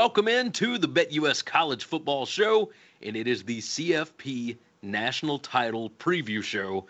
welcome in to the BetUS College Football Show, and it is the CFP National Title Preview Show.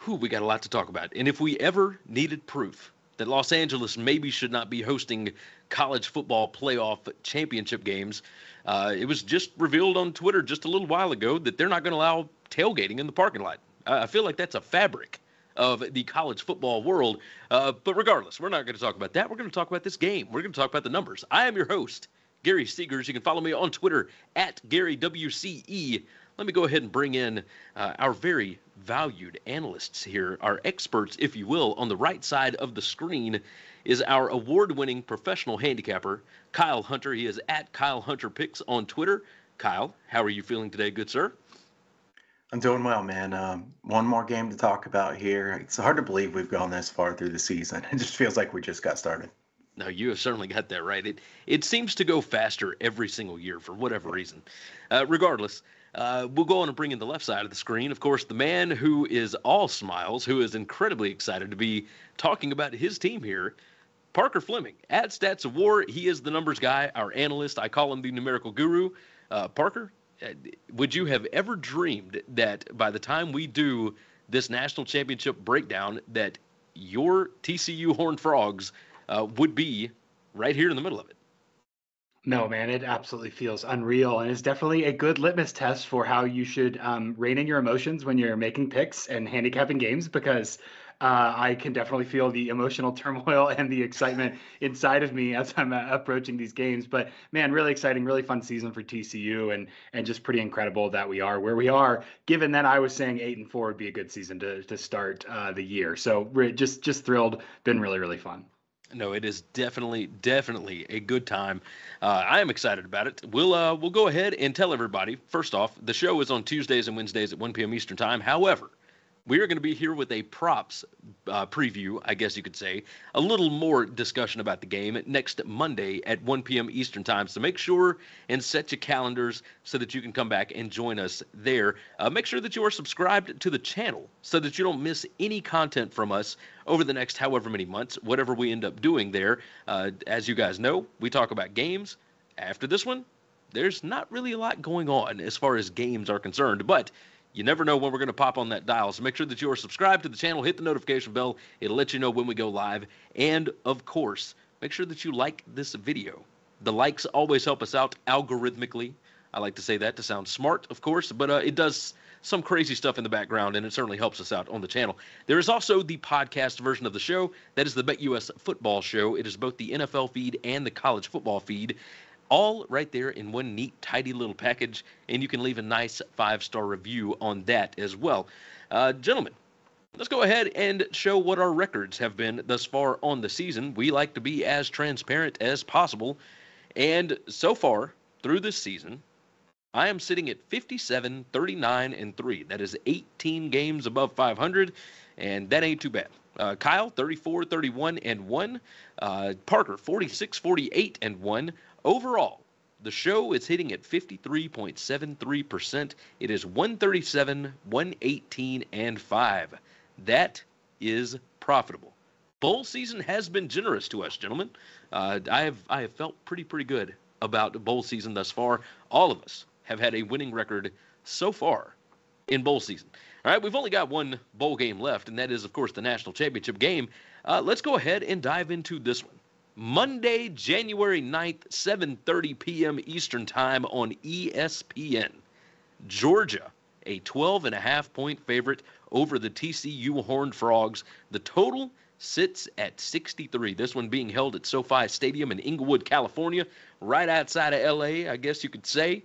Whew, we got a lot to talk about. And if we ever needed proof that Los Angeles maybe should not be hosting college football playoff championship games, uh, it was just revealed on Twitter just a little while ago that they're not going to allow tailgating in the parking lot. I feel like that's a fabric of the college football world. Uh, but regardless, we're not going to talk about that. We're going to talk about this game. We're going to talk about the numbers. I am your host, Gary Seegers. You can follow me on Twitter at GaryWCE. Let me go ahead and bring in uh, our very valued analysts here, our experts, if you will. On the right side of the screen is our award winning professional handicapper, Kyle Hunter. He is at Kyle Hunter Picks on Twitter. Kyle, how are you feeling today, good sir? I'm doing well, man. Um, one more game to talk about here. It's hard to believe we've gone this far through the season. It just feels like we just got started. No, you have certainly got that right. It it seems to go faster every single year for whatever reason. Uh, regardless, uh, we'll go on and bring in the left side of the screen. Of course, the man who is all smiles, who is incredibly excited to be talking about his team here, Parker Fleming at Stats of War. He is the numbers guy, our analyst. I call him the numerical guru. Uh, Parker, would you have ever dreamed that by the time we do this national championship breakdown, that your TCU Horned Frogs uh, would be right here in the middle of it? No, man, it absolutely feels unreal, and it's definitely a good litmus test for how you should um, rein in your emotions when you're making picks and handicapping games. Because uh, I can definitely feel the emotional turmoil and the excitement inside of me as I'm uh, approaching these games. But man, really exciting, really fun season for TCU, and and just pretty incredible that we are where we are. Given that I was saying eight and four would be a good season to to start uh, the year, so just just thrilled. Been really really fun. No, it is definitely, definitely a good time. Uh, I am excited about it. We'll uh, we'll go ahead and tell everybody. First off, the show is on Tuesdays and Wednesdays at 1 p.m. Eastern Time. However, we are going to be here with a props uh, preview, I guess you could say, a little more discussion about the game next Monday at 1 p.m. Eastern Time. So make sure and set your calendars so that you can come back and join us there. Uh, make sure that you are subscribed to the channel so that you don't miss any content from us over the next however many months, whatever we end up doing there. Uh, as you guys know, we talk about games. After this one, there's not really a lot going on as far as games are concerned, but you never know when we're going to pop on that dial. So make sure that you are subscribed to the channel, hit the notification bell. It'll let you know when we go live. And of course, make sure that you like this video. The likes always help us out algorithmically. I like to say that to sound smart, of course, but uh, it does some crazy stuff in the background, and it certainly helps us out on the channel. There is also the podcast version of the show. That is the BetUS Football Show. It is both the NFL feed and the college football feed all right there in one neat, tidy little package, and you can leave a nice five star review on that as well. Uh, gentlemen, let's go ahead and show what our records have been thus far on the season. We like to be as transparent as possible, and so far through this season, I am sitting at 57, 39, and 3. That is 18 games above 500, and that ain't too bad. Uh, Kyle, 34, 31, and 1. Uh, Parker, 46, 48, and 1. Overall, the show is hitting at 53.73%. It is 137, 118, and 5. That is profitable. Bowl season has been generous to us, gentlemen. Uh, I have I have felt pretty pretty good about bowl season thus far. All of us have had a winning record so far in bowl season. All right, we've only got one bowl game left, and that is, of course, the national championship game. Uh, let's go ahead and dive into this one. Monday, January 9th, 7:30 p.m. Eastern Time on ESPN. Georgia, a 12 and a half point favorite over the TCU Horned Frogs. The total sits at 63. This one being held at SoFi Stadium in Inglewood, California, right outside of LA, I guess you could say.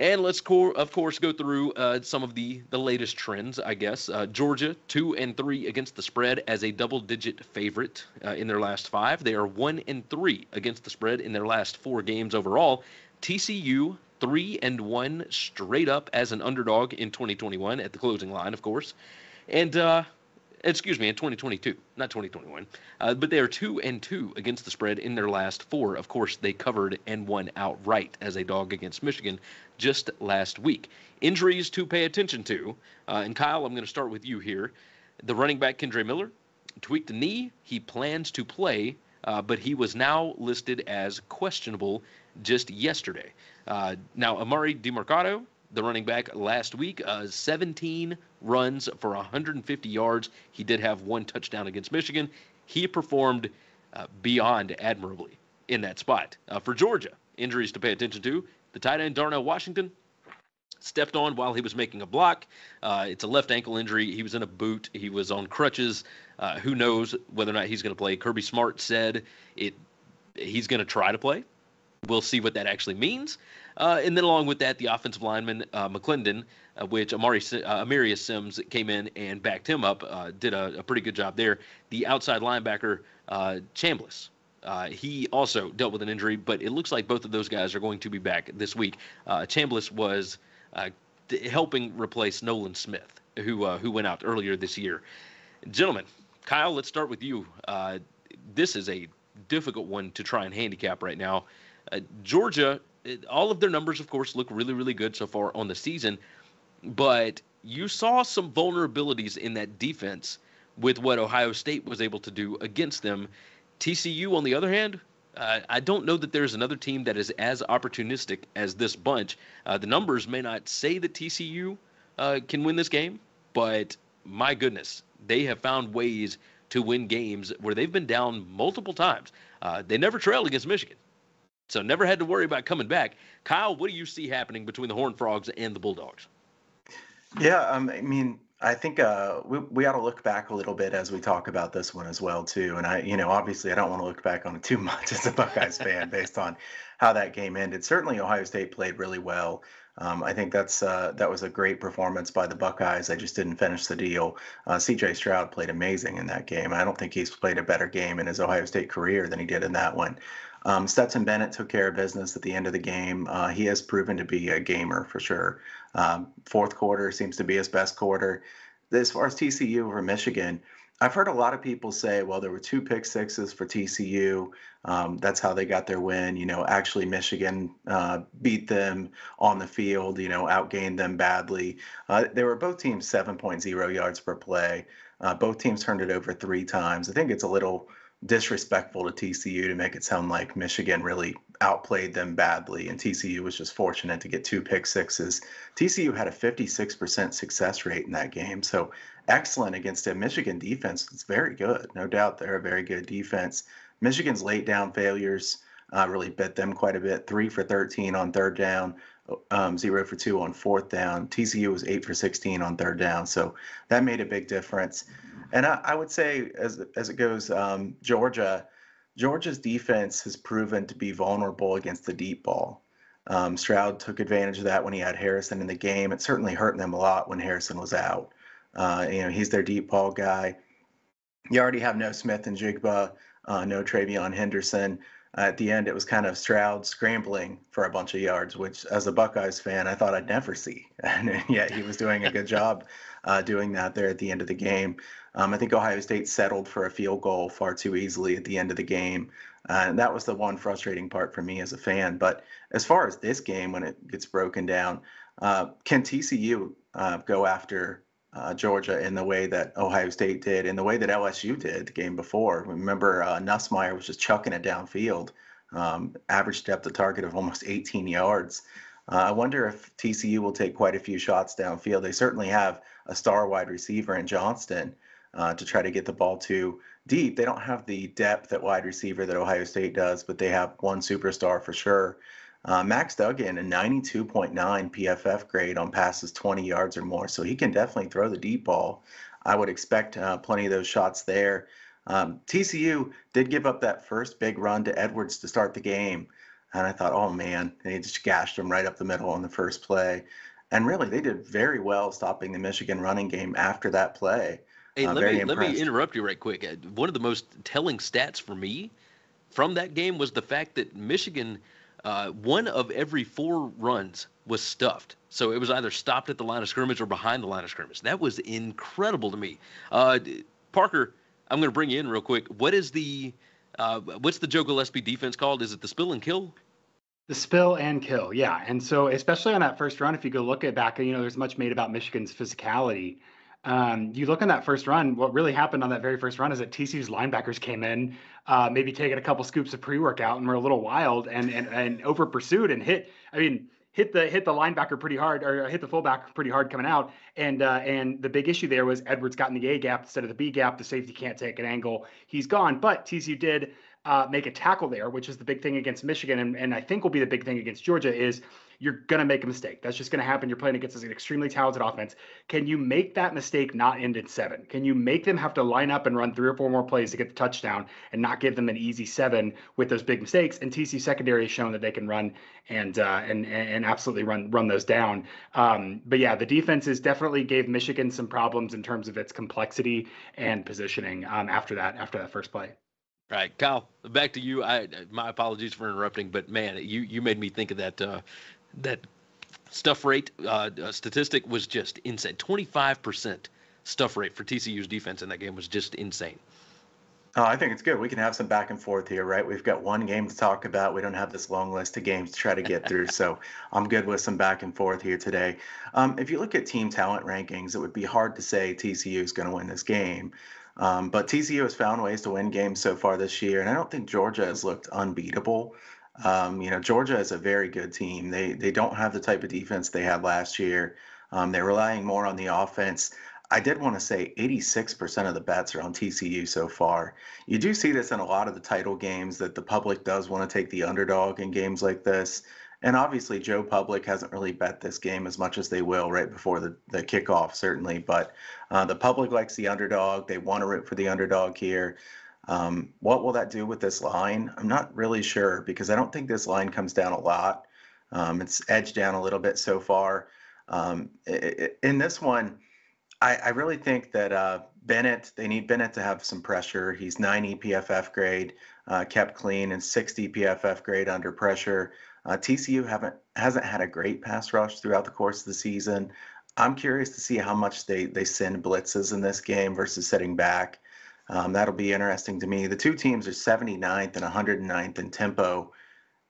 And let's, co- of course, go through uh, some of the, the latest trends, I guess. Uh, Georgia, 2 and 3 against the spread as a double digit favorite uh, in their last five. They are 1 and 3 against the spread in their last four games overall. TCU, 3 and 1 straight up as an underdog in 2021 at the closing line, of course. And uh, excuse me, in 2022, not 2021. Uh, but they are two and two against the spread in their last four. Of course, they covered and won outright as a dog against Michigan just last week. Injuries to pay attention to, uh, and Kyle, I'm going to start with you here. The running back Kendre Miller tweaked a knee. He plans to play, uh, but he was now listed as questionable just yesterday. Uh, now, Emari Demercado, the running back last week, uh, 17 runs for 150 yards. He did have one touchdown against Michigan. He performed uh, beyond admirably in that spot. Uh, for Georgia, injuries to pay attention to. The tight end Darnell Washington stepped on while he was making a block. Uh, it's a left ankle injury. He was in a boot. He was on crutches. Uh, who knows whether or not he's going to play? Kirby Smart said it. He's going to try to play. We'll see what that actually means. Uh, and then along with that, the offensive lineman uh, McClendon, uh, which Amari uh, Amarius Mims came in and backed him up, uh, did a, a, pretty good job there. The outside linebacker uh, Chambliss. he also dealt with an injury, but it looks like both of those guys are going to be back this week. Chambliss was helping replace Nolan Smith, who who went out earlier this year. Gentlemen, Kyle, let's start with you. this is a difficult one to try and handicap right now. Uh, Georgia, all of their numbers, of course, look really, really good so far on the season, but you saw some vulnerabilities in that defense with what Ohio State was able to do against them. TCU, on the other hand, uh, I don't know that there's another team that is as opportunistic as this bunch. Uh, the numbers may not say that TCU uh, can win this game, but my goodness, they have found ways to win games where they've been down multiple times. Uh, they never trailed against Michigan. So never had to worry about coming back. Kyle, what do you see happening between the Horned Frogs and the Bulldogs? Yeah, um, I mean, I think uh, we we ought to look back a little bit as we talk about this one as well too. And I, you know, obviously I don't want to look back on it too much as a Buckeyes fan based on how that game ended. Certainly, Ohio State played really well. Um, I think that's uh, that was a great performance by the Buckeyes. I just didn't finish the deal. Uh, C.J. Stroud played amazing in that game. I don't think he's played a better game in his Ohio State career than he did in that one. Um, Stetson Bennett took care of business at the end of the game. Uh, he has proven to be a gamer for sure. Um, fourth quarter seems to be his best quarter. As far as TCU over Michigan, I've heard a lot of people say, well, there were two pick sixes for TCU. Um, that's how they got their win. You know, actually, Michigan uh, beat them on the field, you know, outgained them badly. Uh, they were both teams 7.0 yards per play. Uh, both teams turned it over three times. I think it's a little disrespectful to TCU to make it sound like Michigan really outplayed them badly and TCU was just fortunate to get two pick sixes. TCU had a 56% success rate in that game. So excellent against a Michigan defense. It's very good. No doubt they're a very good defense. Michigan's late down failures uh, really bit them quite a bit. Three for 13 on third down, um, zero for two on fourth down. TCU was eight for 16 on third down. So that made a big difference. And I, I would say, as as it goes, um, Georgia, Georgia's defense has proven to be vulnerable against the deep ball. Um, Stroud took advantage of that when he had Harrison in the game. It certainly hurt them a lot when Harrison was out. Uh, you know, he's their deep ball guy. You already have no Smith-Njigba, uh, no TreVeyon Henderson. Uh, at the end, it was kind of Stroud scrambling for a bunch of yards, which, as a Buckeyes fan, I thought I'd never see. And yet, he was doing a good job uh, doing that there at the end of the game. Um, I think Ohio State settled for a field goal far too easily at the end of the game. Uh, and that was the one frustrating part for me as a fan. But as far as this game, when it gets broken down, uh, can TCU uh, go after uh, Georgia in the way that Ohio State did, in the way that LSU did the game before? Remember, uh, Nussmeier was just chucking it downfield, um, average depth of target of almost 18 yards. Uh, I wonder if TCU will take quite a few shots downfield. They certainly have a star wide receiver in Johnston uh, to try to get the ball to deep. They don't have the depth at wide receiver that Ohio State does, but they have one superstar for sure. Uh, Max Duggan, a 92.9 PFF grade on passes 20 yards or more, so he can definitely throw the deep ball. I would expect uh, plenty of those shots there. Um, TCU did give up that first big run to Edwards to start the game, and I thought, oh man, they just gashed him right up the middle on the first play. And really, they did very well stopping the Michigan running game after that play. Hey, uh, let me let me interrupt you right quick. Uh, one of the most telling stats for me from that game was the fact that Michigan, uh, one of every four runs was stuffed. So it was either stopped at the line of scrimmage or behind the line of scrimmage. That was incredible to me. Uh, Parker, I'm going to bring you in real quick. What is the uh, what's the Joe Gillespie defense called? Is it the spill and kill? The spill and kill, yeah. And so, especially on that first run, if you go look at back, you know, there's much made about Michigan's physicality Um, you look on that first run, what really happened on that very first run is that TCU's linebackers came in, uh, maybe taking a couple scoops of pre-workout and were a little wild and and and over pursued and hit. I mean, hit the hit the linebacker pretty hard or hit the fullback pretty hard coming out. And uh, and the big issue there was Edwards got in the A gap instead of the B gap. The safety can't take an angle. He's gone. But TCU did uh, make a tackle there, which is the big thing against Michigan, and, and I think will be the big thing against Georgia is you're going to make a mistake. That's just going to happen. You're playing against an extremely talented offense. Can you make that mistake not end in seven? Can you make them have to line up and run three or four more plays to get the touchdown and not give them an easy seven with those big mistakes? And TC secondary has shown that they can run and uh, and and absolutely run run those down. Um, but yeah, the defenses definitely gave Michigan some problems in terms of its complexity and positioning um, after that after that first play. All right, Kyle, back to you. I my apologies for interrupting, but man, you you made me think of that uh, that stuff rate uh, uh statistic was just insane. Twenty five percent stuff rate for TCU's defense in that game was just insane. Oh, I think it's good. We can have some back and forth here, right? We've got one game to talk about. We don't have this long list of games to try to get through. so I'm good with some back and forth here today. Um, if you look at team talent rankings, it would be hard to say TCU is going to win this game. Um, but TCU has found ways to win games so far this year, and I don't think Georgia has looked unbeatable. Um, you know, Georgia is a very good team. They they don't have the type of defense they had last year. Um, they're relying more on the offense. I did want to say 86% of the bets are on TCU so far. You do see this in a lot of the title games that the public does want to take the underdog in games like this. And obviously, Joe Public hasn't really bet this game as much as they will right before the, the kickoff, certainly. But uh, the public likes the underdog. They want to root for the underdog here. Um, what will that do with this line? I'm not really sure because I don't think this line comes down a lot. Um, it's edged down a little bit so far. Um, in this one, I, I really think that uh, Bennett, they need Bennett to have some pressure. He's 90 PFF grade, uh, kept clean, and 60 PFF grade under pressure. Uh, TCU haven't hasn't had a great pass rush throughout the course of the season. I'm curious to see how much they they send blitzes in this game versus setting back. Um, that'll be interesting to me. The two teams are 79th and 109th in tempo.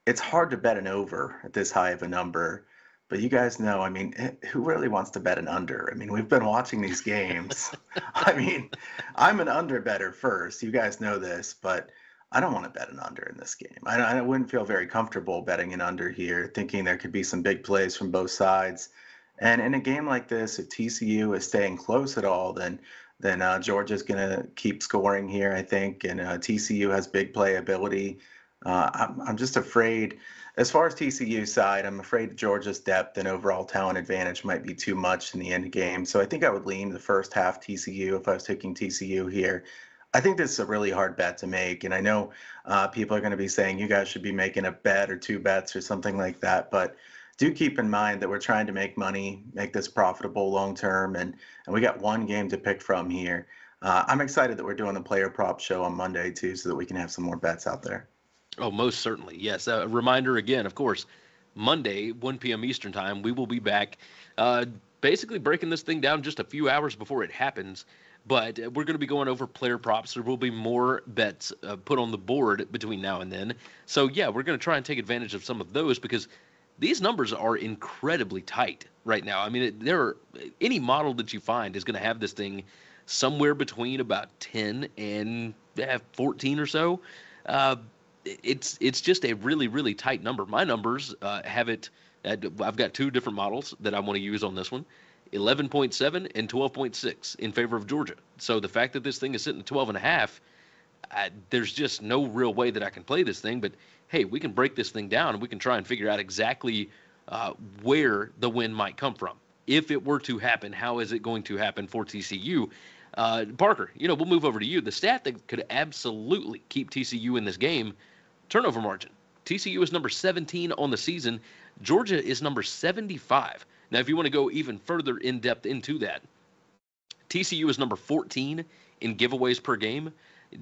It's hard to bet an over at this high of a number. But you guys know, I mean, eh, who really wants to bet an under? I mean, we've been watching these games. I mean, I'm an under better first. You guys know this, but I don't want to bet an under in this game. I, I wouldn't feel very comfortable betting an under here, thinking there could be some big plays from both sides. And in a game like this, if TCU is staying close at all, then then uh, Georgia's going to keep scoring here, I think. And uh, TCU has big playability. Uh, I'm, I'm just afraid as far as TCU side, I'm afraid Georgia's depth and overall talent advantage might be too much in the end game. So I think I would lean the first half TCU if I was taking TCU here. I think this is a really hard bet to make, and I know uh, people are going to be saying you guys should be making a bet or two bets or something like that. But do keep in mind that we're trying to make money, make this profitable long term, and and we got one game to pick from here. Uh, I'm excited that we're doing the player prop show on Monday too, so that we can have some more bets out there. Oh, most certainly. Yes. A reminder again, of course, Monday, 1 p.m. Eastern Time, we will be back uh, basically breaking this thing down just a few hours before it happens. But uh, we're going to be going over player props. There will be more bets uh, put on the board between now and then. So, yeah, we're going to try and take advantage of some of those because these numbers are incredibly tight right now. I mean, it, there are, any model that you find is going to have this thing somewhere between about 10 and eh, 14 or so. Uh, it's it's just a really really tight number. My numbers uh, have it. At, I've got two different models that I want to use on this one. 11.7 and 12.6 in favor of Georgia. So the fact that this thing is sitting at 12 and a half, I, there's just no real way that I can play this thing. But hey, we can break this thing down and we can try and figure out exactly uh, where the win might come from. If it were to happen, how is it going to happen for TCU? Uh, Parker, you know, we'll move over to you. The stat that could absolutely keep TCU in this game turnover margin. TCU is number 17 on the season. Georgia is number 75. Now, if you want to go even further in depth into that, TCU is number 14 in giveaways per game.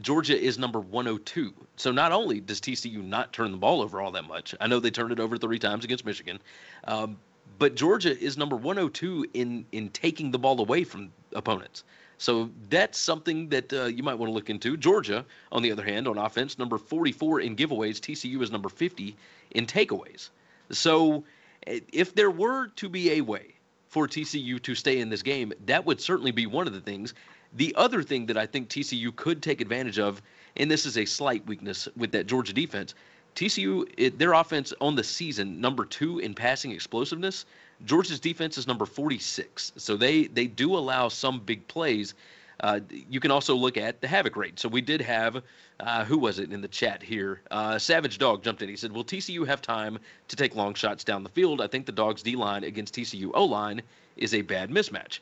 Georgia is number 102. So not only does TCU not turn the ball over all that much, I know they turned it over three times against Michigan, um, but Georgia is number 102 in in taking the ball away from opponents. So that's something that uh, you might want to look into. Georgia, on the other hand, on offense, number 44 in giveaways. TCU is number 50 in takeaways. So if there were to be a way for TCU to stay in this game, that would certainly be one of the things. The other thing that I think TCU could take advantage of, and this is a slight weakness with that Georgia defense, TCU, it, their offense on the season, number two in passing explosiveness. Georgia's defense is number 46. So they they do allow some big plays. Uh, you can also look at the havoc rate. So we did have, uh, who was it in the chat here? Uh, Savage Dog jumped in. He said, Will TCU have time to take long shots down the field? I think the Dogs' D line against TCU O line is a bad mismatch.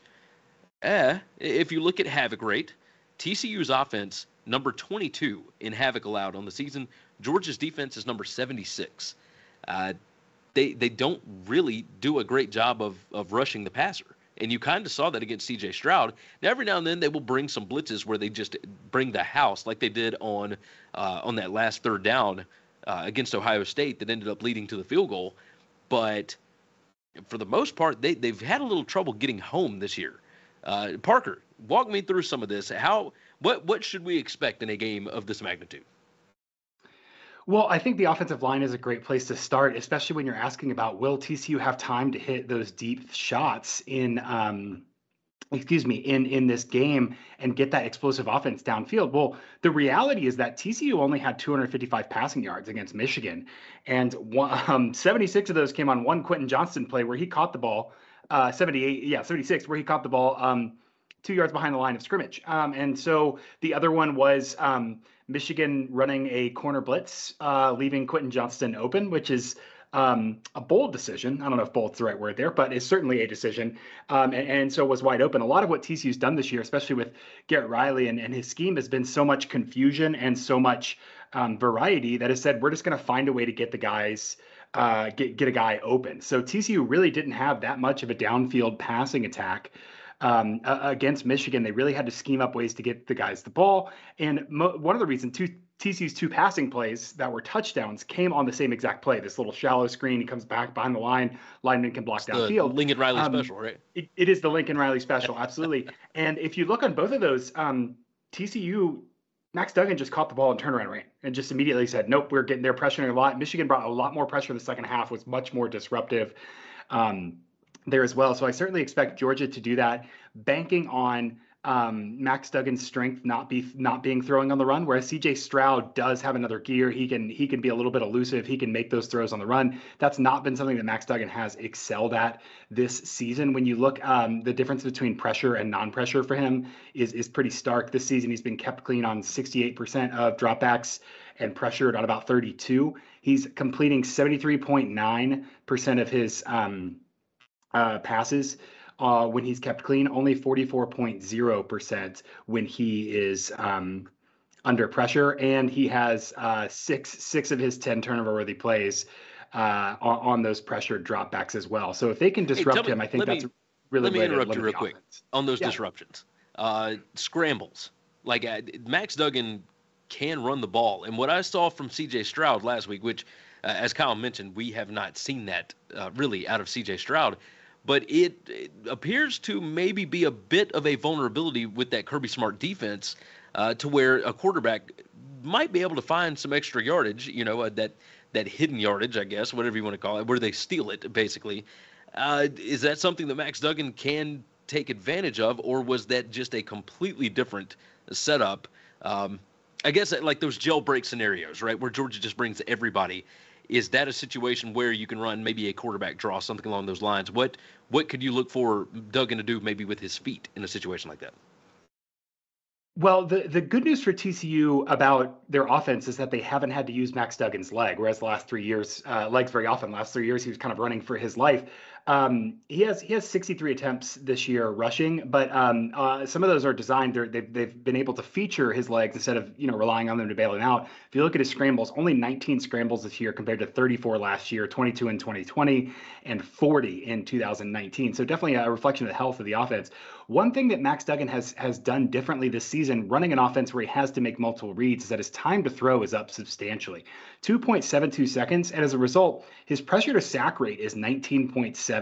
Eh, if you look at havoc rate, TCU's offense, number 22 in havoc allowed on the season. Georgia's defense is number 76. Uh, they they don't really do a great job of of rushing the passer. And you kind of saw that against CJ Stroud. Now, every now and then they will bring some blitzes where they just bring the house, like they did on uh, on that last third down uh, against Ohio State that ended up leading to the field goal. But for the most part, they they've had a little trouble getting home this year. Uh, Parker, walk me through some of this. How what what should we expect in a game of this magnitude? Well, I think the offensive line is a great place to start, especially when you're asking about will TCU have time to hit those deep shots in um, excuse me, in in this game and get that explosive offense downfield. Well, the reality is that TCU only had 255 passing yards against Michigan, and one, um, 76 of those came on one Quentin Johnston play where he caught the ball. Uh, 78, yeah, 76, where he caught the ball um, two yards behind the line of scrimmage. Um, and so the other one was um, Michigan running a corner blitz, uh, leaving Quentin Johnston open, which is um, a bold decision. I don't know if bold's the right word there, but it's certainly a decision. Um, and, and, so was wide open. A lot of what TCU's done this year, especially with Garrett Riley and, and his scheme, has been so much confusion and so much um, variety that has said we're just going to find a way to get the guys. Uh, get get a guy open. So TCU really didn't have that much of a downfield passing attack um, uh, against Michigan, they really had to scheme up ways to get the guys the ball. And mo- one of the reasons two TCU's two passing plays that were touchdowns came on the same exact play. This little shallow screen, he comes back behind the line, lineman can block it's downfield. Lincoln Riley um, special, right? It, it is the Lincoln Riley special, absolutely. and if you look on both of those, um, TCU Max Duggan just caught the ball and turned around and ran and just immediately said, Nope, we're getting there pressuring a lot. Michigan brought a lot more pressure in the second half, was much more disruptive. Um, there as well. So I certainly expect Georgia to do that, banking on um, Max Duggan's strength not be not being throwing on the run, whereas CJ Stroud does have another gear. He can he can be a little bit elusive. He can make those throws on the run. That's not been something that Max Duggan has excelled at this season. When you look, um, the difference between pressure and non-pressure for him is is pretty stark. This season, he's been kept clean on 68% of dropbacks and pressured on about 32. He's completing 73.9% of his um, uh, passes uh, when he's kept clean, only 44.0% when he is um, under pressure. And he has uh, six six of his 10 turnover worthy plays uh, on, on, those pressured dropbacks as well. So if they can disrupt hey, him, I think that's me, really Let me interrupt you real quick on those yeah. disruptions. Uh, scrambles. Like uh, Max Duggan can run the ball. And what I saw from CJ Stroud last week, which, uh, as Kyle mentioned, we have not seen that uh, really out of CJ Stroud but it, it, appears to maybe be a bit of a vulnerability with that Kirby Smart defense uh, to where a quarterback might be able to find some extra yardage, you know, uh, that that hidden yardage, I guess, whatever you want to call it, where they steal it, basically. Uh, is that something that Max Duggan can take advantage of, or was that just a completely different setup? Um, I guess like those jailbreak scenarios, right, where Georgia just brings everybody is that a situation where you can run maybe a quarterback draw, something along those lines? What what could you look for Duggan to do maybe with his feet in a situation like that? Well, the, the good news for TCU about their offense is that they haven't had to use Max Duggan's leg, whereas the last three years, uh, legs very often. Last three years, he was kind of running for his life. Um, he has he has 63 attempts this year rushing, but um, uh, some of those are designed. They've they've been able to feature his legs instead of you know relying on them to bail him out. If you look at his scrambles, only 19 scrambles this year compared to 34 last year, 22 in 2020, and 40 in 2019. So definitely a reflection of the health of the offense. One thing that Max Duggan has has done differently this season, running an offense where he has to make multiple reads, is that his time to throw is up substantially, 2.72 seconds, and as a result, his pressure to sack rate is 19.7%.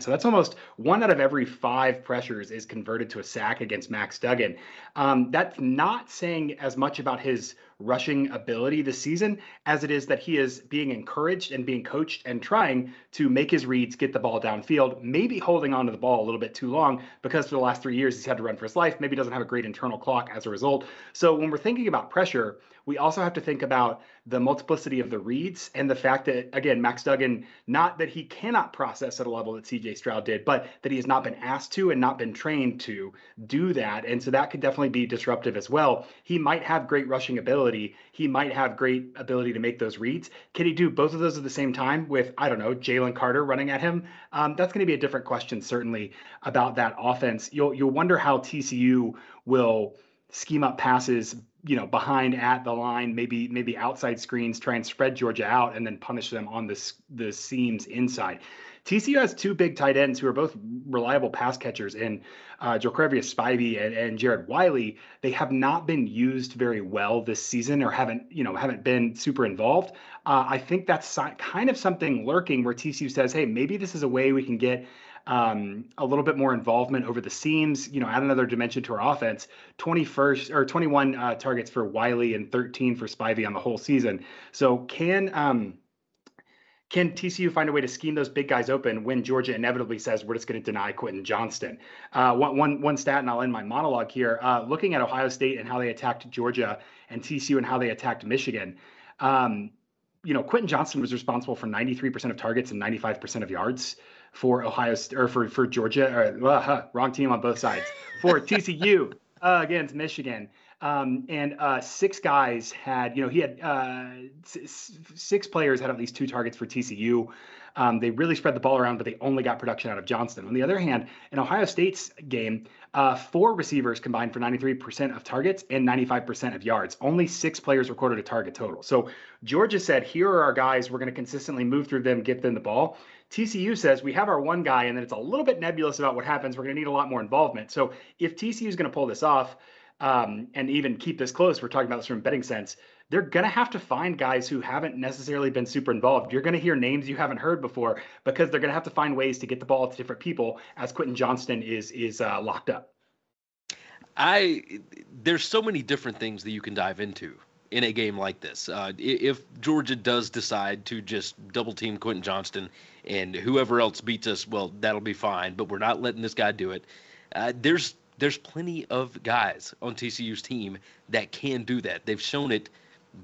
So that's almost one out of every five pressures is converted to a sack against Max Duggan. Um, that's not saying as much about his rushing ability this season as it is that he is being encouraged and being coached and trying to make his reads, get the ball downfield, maybe holding onto the ball a little bit too long because for the last three years he's had to run for his life. Maybe doesn't have a great internal clock as a result. So when we're thinking about pressure, we also have to think about the multiplicity of the reads and the fact that, again, Max Duggan, not that he cannot process at a level that CJ Stroud did, but that he has not been asked to and not been trained to do that. And so that could definitely be disruptive as well. He might have great rushing ability. He might have great ability to make those reads. Can he do both of those at the same time with, I don't know, Jalen Carter running at him? Um, that's going to be a different question, certainly, about that offense. You'll, you'll wonder how TCU will scheme up passes you know behind at the line maybe maybe outside screens try and spread georgia out and then punish them on the, the seams inside tcu has two big tight ends who are both reliable pass catchers in uh, Geor'quarius Spivey and, and jared wiley they have not been used very well this season or haven't you know haven't been super involved uh, i think that's kind of something lurking where tcu says hey maybe this is a way we can get um, a little bit more involvement over the seams, you know, add another dimension to our offense. 21st or 21 uh, targets for Wiley and 13 for Spivey on the whole season. So can um, can TCU find a way to scheme those big guys open when Georgia inevitably says we're just going to deny Quentin Johnston? Uh, one, one, one stat, and I'll end my monologue here. Uh, looking at Ohio State and how they attacked Georgia and TCU and how they attacked Michigan. Um, you know, Quentin Johnston was responsible for 93% of targets and 95% of yards for Ohio or for for Georgia. Or, uh, wrong team on both sides for TCU against Michigan. Um, and uh, six guys had, you know, he had uh, s- six players had at least two targets for TCU. Um, they really spread the ball around, but they only got production out of Johnston. On the other hand, in Ohio State's game, uh, four receivers combined for 93% of targets and 95% of yards. Only six players recorded a target total. So Georgia said, here are our guys. We're going to consistently move through them, get them the ball. TCU says we have our one guy, and then it's a little bit nebulous about what happens. We're going to need a lot more involvement. So if TCU is going to pull this off um, and even keep this close, we're talking about this from betting sense. They're going to have to find guys who haven't necessarily been super involved. You're going to hear names you haven't heard before because they're going to have to find ways to get the ball to different people as Quentin Johnston is is uh, locked up. I there's so many different things that you can dive into in a game like this. Uh, if Georgia does decide to just double team Quentin Johnston and whoever else beats us, well, that'll be fine. But we're not letting this guy do it. Uh, there's there's plenty of guys on TCU's team that can do that. They've shown it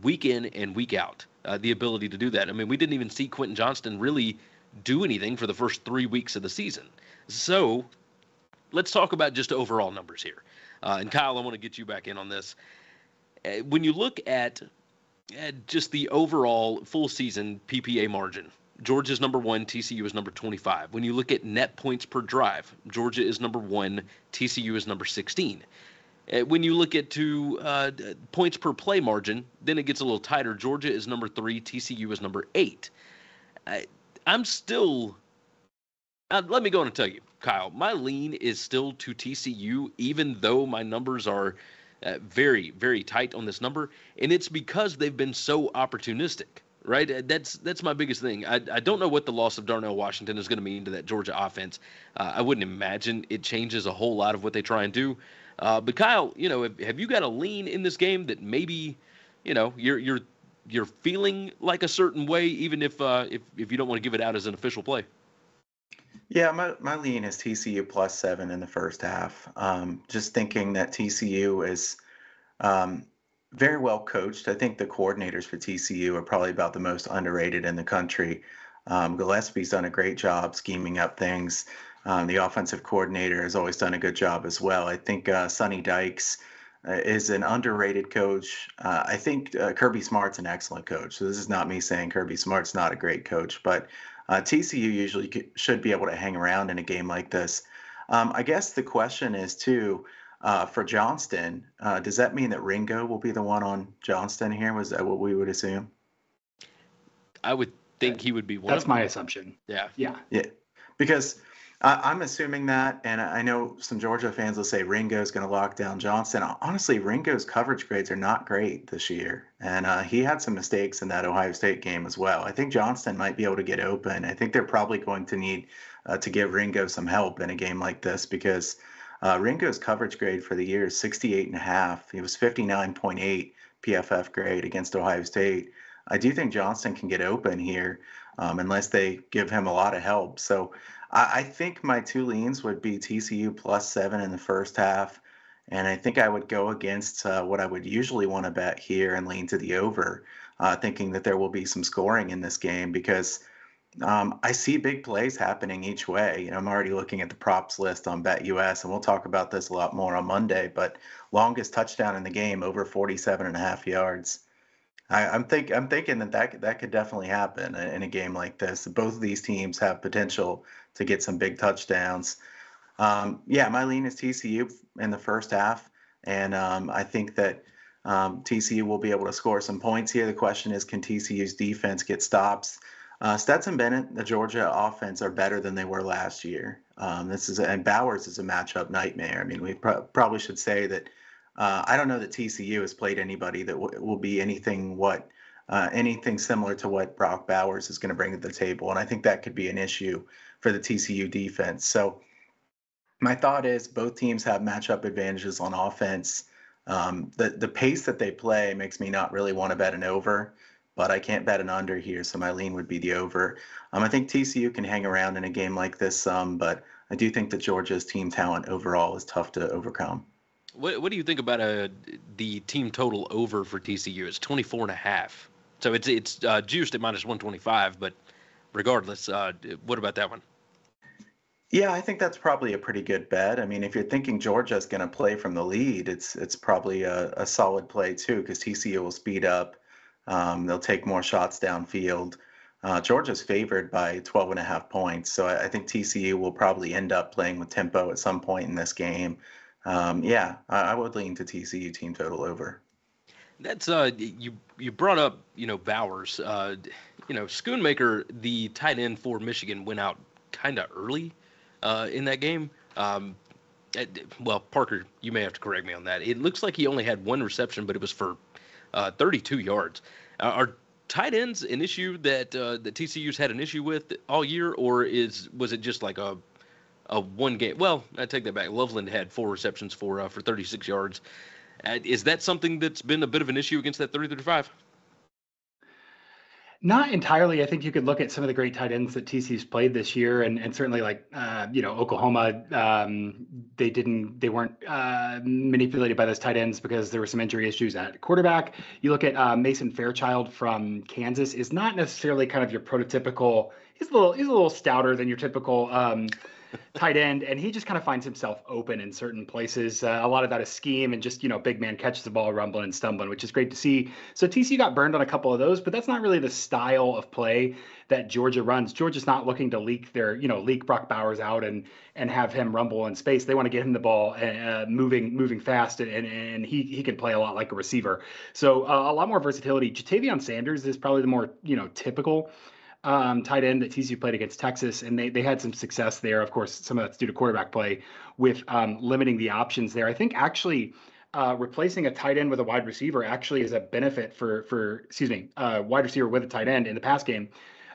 week in and week out. Uh, the ability to do that. I mean, we didn't even see Quentin Johnston really do anything for the first three weeks of the season. So let's talk about just overall numbers here. Uh, and Kyle, I want to get you back in on this. Uh, when you look at, at just the overall full season PPA margin, Georgia's number one, TCU is number 25. When you look at net points per drive, Georgia is number one, TCU is number 16. Uh, when you look at to uh, points per play margin, then it gets a little tighter. Georgia is number three, TCU is number eight. I, I'm still. Uh, let me go on and tell you, Kyle. My lean is still to TCU, even though my numbers are uh, very, very tight on this number, and it's because they've been so opportunistic. Right, that's that's my biggest thing. I, I don't know what the loss of Darnell Washington is going to mean to that Georgia offense. Uh, I wouldn't imagine it changes a whole lot of what they try and do. Uh, but Kyle, you know, have, have you got a lean in this game that maybe, you know, you're you're you're feeling like a certain way, even if uh, if if you don't want to give it out as an official play? Yeah, my, my lean is TCU plus seven in the first half. Um, just thinking that TCU is um, very well coached. I think the coordinators for TCU are probably about the most underrated in the country. Um, Gillespie's done a great job scheming up things. Um, the offensive coordinator has always done a good job as well. I think uh, Sonny Dykes uh, is an underrated coach. Uh, I think uh, Kirby Smart's an excellent coach. So this is not me saying Kirby Smart's not a great coach, but uh, TCU usually should be able to hang around in a game like this. Um, I guess the question is too uh, for Johnston. Uh, does that mean that Ringo will be the one on Johnston here? Was that what we would assume? I would think he would be one. That's my assumption. Yeah. Yeah. Yeah. Because I, am assuming that, and I know some Georgia fans will say Ringo's going to lock down Johnston. Honestly, Ringo's coverage grades are not great this year, and uh, he had some mistakes in that Ohio State game as well. I think Johnston might be able to get open. I think they're probably going to need uh, to give Ringo some help in a game like this because uh, Ringo's coverage grade for the year is 68 and a half. He was 59.8 PFF grade against Ohio State. I do think Johnston can get open here um, unless they give him a lot of help. So I, I, think my two leans would be TCU plus seven in the first half. And I think I would go against uh, what I would usually want to bet here and lean to the over, uh, thinking that there will be some scoring in this game because um, I see big plays happening each way. You know, I'm already looking at the props list on BetUS, and we'll talk about this a lot more on Monday. But longest touchdown in the game, over 47 and a half yards. I, am think I'm thinking that, that that could definitely happen in a game like this. Both of these teams have potential to get some big touchdowns. Um, yeah, my lean is TCU in the first half, and um, I think that um, TCU will be able to score some points here. The question is, can TCU's defense get stops? Uh, Stetson Bennett, the Georgia offense, are better than they were last year. Um, this is and Bowers is a matchup nightmare. I mean, we pro- probably should say that uh, I don't know that TCU has played anybody that w- will be anything what uh, anything similar to what Brock Bowers is going to bring to the table, and I think that could be an issue for the TCU defense. So my thought is both teams have matchup advantages on offense. Um, the the pace that they play makes me not really want to bet an over, but I can't bet an under here, so my lean would be the over. Um, I think TCU can hang around in a game like this some, but I do think that Georgia's team talent overall is tough to overcome. What, what do you think about uh, the team total over for TCU? It's 24 and a half. So it's it's uh, juiced at minus 125, but regardless, uh, what about that one? Yeah, I think that's probably a pretty good bet. I mean, if you're thinking Georgia's going to play from the lead, it's it's probably a, a solid play too because TCU will speed up. Um, they'll take more shots downfield. Uh, Georgia's favored by 12 and a half points, so I, I think TCU will probably end up playing with tempo at some point in this game um, yeah, I, I, would lean to TCU team total over. That's uh, you you brought up you know Bowers, uh, you know Schoonmaker, the tight end for Michigan went out kind of early uh, in that game. Um, well, Parker, you may have to correct me on that. It looks like he only had one reception, but it was for uh, 32 yards. Uh, are tight ends an issue that uh, the TCU's had an issue with all year, or is was it just like a a one game. Well, I take that back. Loveland had four receptions for uh, for 36 yards. Uh, is that something that's been a bit of an issue against that 30-35? Not entirely. I think you could look at some of the great tight ends that TC's played this year, and, and certainly like uh, you know Oklahoma, um, they didn't they weren't uh, manipulated by those tight ends because there were some injury issues at quarterback. You look at uh, Mason Fairchild from Kansas is not necessarily kind of your prototypical. He's a little he's a little stouter than your typical. Um, tight end, and he just kind of finds himself open in certain places. Uh, a lot of that is scheme and just you know big man catches the ball rumbling and stumbling, which is great to see. So TC got burned on a couple of those, but that's not really the style of play that Georgia runs. Georgia's not looking to leak their you know leak Brock Bowers out and and have him rumble in space. They want to get him the ball uh, moving moving fast, and and he he can play a lot like a receiver. So uh, a lot more versatility. Ja'Tavion Sanders is probably the more you know typical um, tight end that TCU played against Texas, and they they had some success there. Of course, some of that's due to quarterback play with um, limiting the options there. I think actually. Uh, replacing a tight end with a wide receiver actually is a benefit for for excuse me, uh, wide receiver with a tight end in the pass game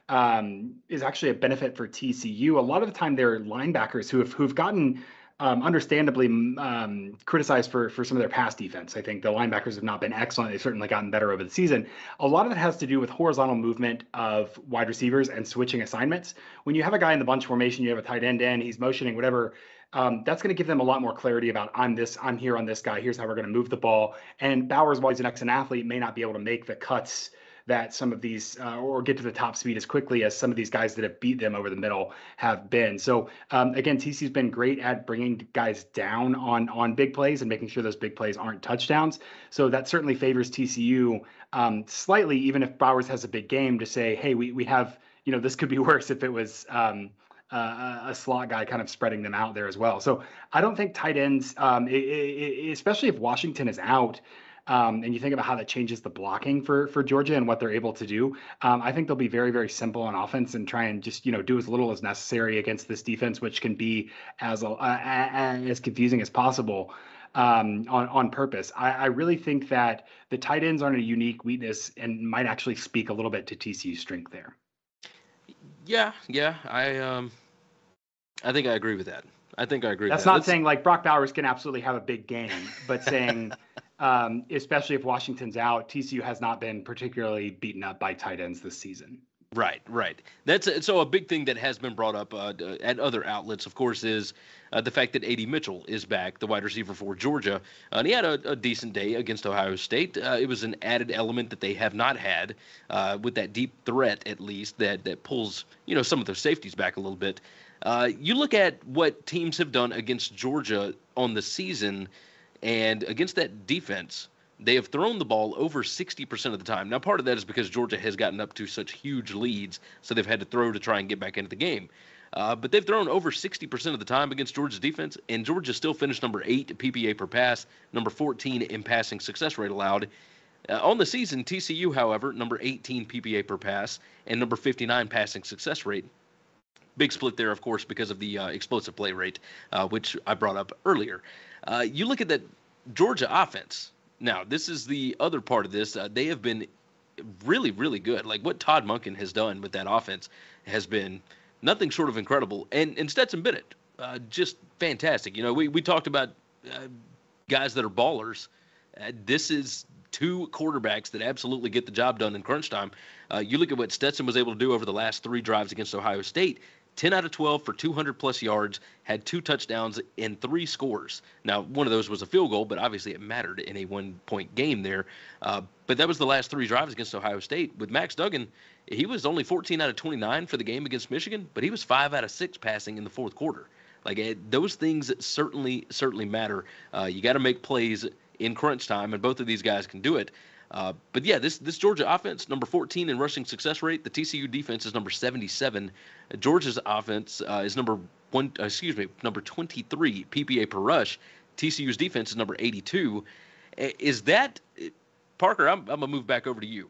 um, is actually a benefit for TCU. A lot of the time, they're linebackers who have who've gotten um, understandably um, criticized for for some of their pass defense. I think the linebackers have not been excellent. They've certainly gotten better over the season. A lot of it has to do with horizontal movement of wide receivers and switching assignments. When you have a guy in the bunch formation, you have a tight end in, he's motioning, whatever. Um, that's going to give them a lot more clarity about I'm this, I'm here on this guy. Here's how we're going to move the ball. And Bowers, while he's an excellent athlete, may not be able to make the cuts that some of these uh, or get to the top speed as quickly as some of these guys that have beat them over the middle have been. So um, again, TC's been great at bringing guys down on on big plays and making sure those big plays aren't touchdowns. So that certainly favors TCU um, slightly, even if Bowers has a big game to say, hey, we we have you know this could be worse if it was. Um, uh, a slot guy kind of spreading them out there as well. So I don't think tight ends, um, it, it, especially if Washington is out, um, and you think about how that changes the blocking for for Georgia and what they're able to do, um, I think they'll be very very simple on offense and try and just you know do as little as necessary against this defense, which can be as uh, as confusing as possible. Um, on on purpose. I, I, really think that the tight ends aren't a unique weakness and might actually speak a little bit to TCU's strength there. Yeah, yeah, I um, I think I agree with that. I think I agree. That's that. not Let's... saying like Brock Bowers can absolutely have a big game, but saying um, especially if Washington's out. TCU has not been particularly beaten up by tight ends this season. Right, right. That's a, so a big thing that has been brought up uh, at other outlets, of course, is uh, the fact that A.D. Mitchell is back, the wide receiver for Georgia, uh, and he had a, a, decent day against Ohio State. Uh, it was an added element that they have not had uh, with that deep threat, at least that that pulls you know some of their safeties back a little bit. Uh, you look at what teams have done against Georgia on the season, and against that defense. They have thrown the ball over 60% of the time. Now, part of that is because Georgia has gotten up to such huge leads, so they've had to throw to try and get back into the game. Uh, but they've thrown over 60% of the time against Georgia's defense, and Georgia still finished number eight PPA per pass, number 14 in passing success rate allowed. Uh, on the season, TCU, however, number 18 PPA per pass and number 59 passing success rate. Big split there, of course, because of the uh, explosive play rate, uh, which I brought up earlier. Uh, you look at that Georgia offense. Now, this is the other part of this. Uh, they have been really, really good. Like what Todd Monken has done with that offense has been nothing short of incredible. And, and Stetson Bennett, uh, just fantastic. You know, we, we talked about uh, guys that are ballers. Uh, this is two quarterbacks that absolutely get the job done in crunch time. Uh, you look at what Stetson was able to do over the last three drives against Ohio State. 10 out of 12 for 200 plus yards, had two touchdowns and three scores. Now, one of those was a field goal, but obviously it mattered in a one point game there. Uh, but that was the last three drives against Ohio State. With Max Duggan, he was only 14 out of 29 for the game against Michigan, but he was five out of six passing in the fourth quarter. Like it, those things certainly, certainly matter. Uh, you got to make plays in crunch time, and both of these guys can do it. Uh, but yeah, this this Georgia offense number 14 in rushing success rate. The TCU defense is number 77. Georgia's offense uh, is number one. Uh, excuse me, number 23 PPA per rush. TCU's defense is number 82. Is that Parker? I'm, I'm gonna move back over to you.